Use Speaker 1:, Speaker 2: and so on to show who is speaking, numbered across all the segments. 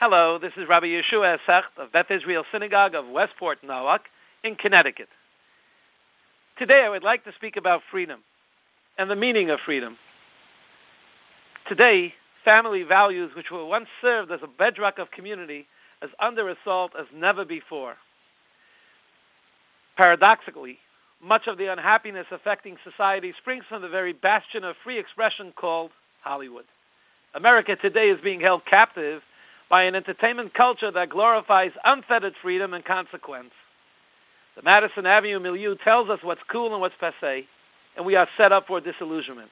Speaker 1: Hello, this is Rabbi Yeshua S. Hecht of Beth Israel Synagogue of Westport, Norwalk, in Connecticut. Today I would like to speak about freedom and the meaning of freedom. Today, family values, which were once served as a bedrock of community, is under assault as never before. Paradoxically, much of the unhappiness affecting society springs from the very bastion of free expression called Hollywood. America today is being held captive by an entertainment culture that glorifies unfettered freedom and consequence. The Madison Avenue milieu tells us what's cool and what's passe, and we are set up for disillusionment.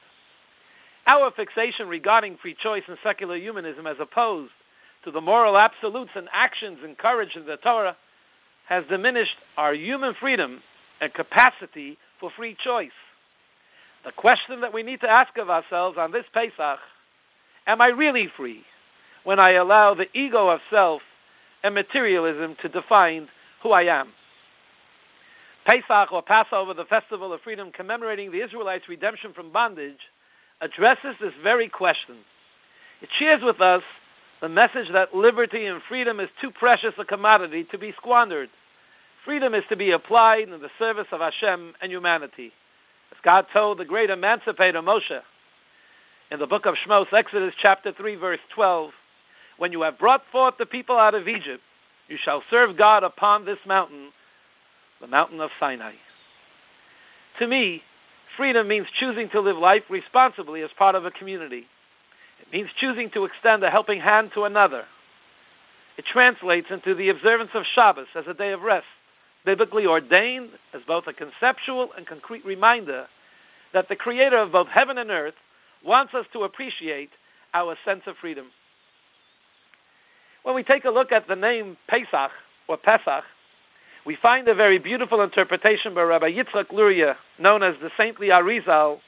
Speaker 1: Our fixation regarding free choice and secular humanism, as opposed to the moral absolutes and actions encouraged in the Torah, has diminished our human freedom and capacity for free choice. The question that we need to ask of ourselves on this Pesach am I really free? When I allow the ego of self and materialism to define who I am. Pesach or Passover, the festival of freedom commemorating the Israelites' redemption from bondage, addresses this very question. It shares with us the message that liberty and freedom is too precious a commodity to be squandered. Freedom is to be applied in the service of Hashem and humanity. As God told the great emancipator Moshe in the book of Shmos, Exodus chapter 3, verse 12, when you have brought forth the people out of Egypt, you shall serve God upon this mountain, the mountain of Sinai. To me, freedom means choosing to live life responsibly as part of a community. It means choosing to extend a helping hand to another. It translates into the observance of Shabbos as a day of rest, biblically ordained as both a conceptual and concrete reminder that the Creator of both heaven and earth wants us to appreciate our sense of freedom. When we take a look at the name Pesach or Pesach, we find a very beautiful interpretation by Rabbi Yitzchak Luria, known as the saintly Arizal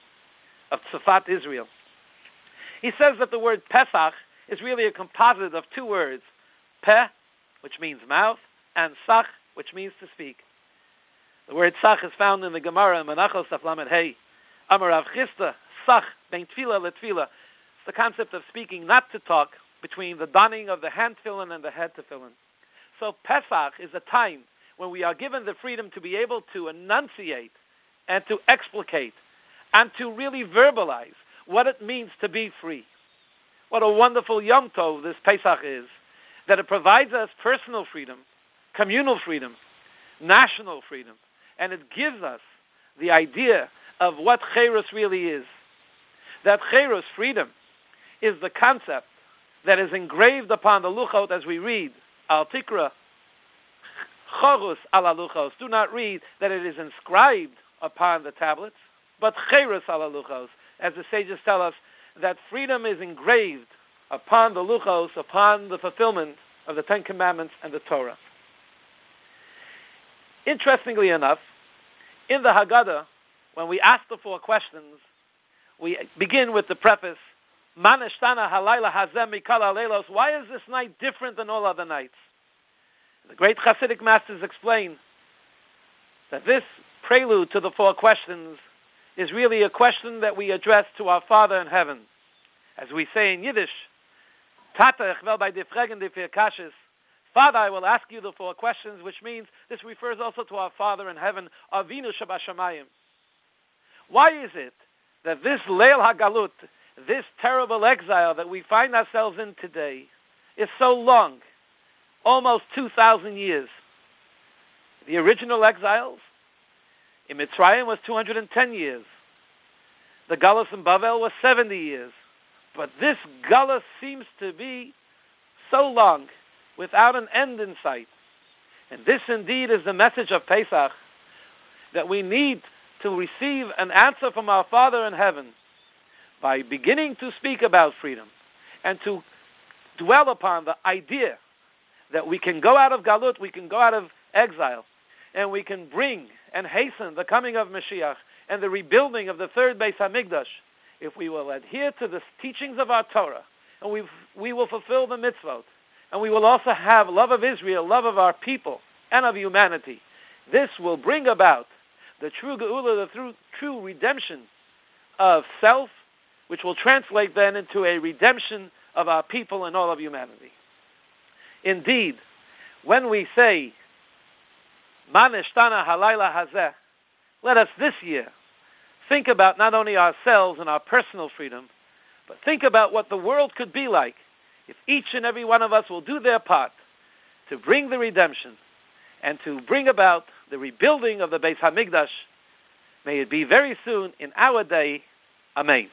Speaker 1: of Tzafat, Israel. He says that the word Pesach is really a composite of two words, Peh, which means mouth, and Sach, which means to speak. The word Sach is found in the Gemara in Menachos Aflamet Hey. Amar Rav Chisda, Sach, ben Tfila letfila. It's the concept of speaking, not to talk, between the donning of the hand tefillin and the head tefillin. So Pesach is a time when we are given the freedom to be able to enunciate and to explicate and to really verbalize what it means to be free. What a wonderful Yom Tov this Pesach is, that it provides us personal freedom, communal freedom, national freedom, and it gives us the idea of what Cherus really is. That Cherus, freedom, is the concept that is engraved upon the luchot as we read al tikra charus ala luchos. Do not read that it is inscribed upon the tablets, but cherus ala luchos, as the sages tell us that freedom is engraved upon the luchos, upon the fulfillment of the Ten Commandments and the Torah. Interestingly enough, in the Haggadah, when we ask the four questions, we begin with the preface Manishtana halayla hazeh mikala leilos. Why is this night different than all other nights? The great Hasidic masters explain that this prelude to the four questions is really a question that we address to our Father in heaven. As we say in Yiddish, Tata, will bei dir fragen, die vier Father, I will ask you the four questions, which means this refers also to our Father in heaven, Avinu Shebashamayim. Why is it that this Leil HaGalut this terrible exile that we find ourselves in today is so long, almost 2,000 years. The original exiles in Mitzrayim was 210 years. The Gullus in Bavel was 70 years. But this Gullus seems to be so long, without an end in sight. And this indeed is the message of Pesach, that we need to receive an answer from our Father in heaven by beginning to speak about freedom and to dwell upon the idea that we can go out of Galut, we can go out of exile, and we can bring and hasten the coming of Mashiach and the rebuilding of the third Beis Hamikdash, if we will adhere to the teachings of our Torah, and we we will fulfill the mitzvot, and we will also have love of Israel, love of our people, and of humanity. This will bring about the true geula, the true, true redemption of self which will translate then into a redemption of our people and all of humanity. Indeed, when we say, Manishtana halayla hazeh, let us this year think about not only ourselves and our personal freedom, but think about what the world could be like if each and every one of us will do their part to bring the redemption and to bring about the rebuilding of the Beis Hamikdash. May it be very soon in our day. Amen.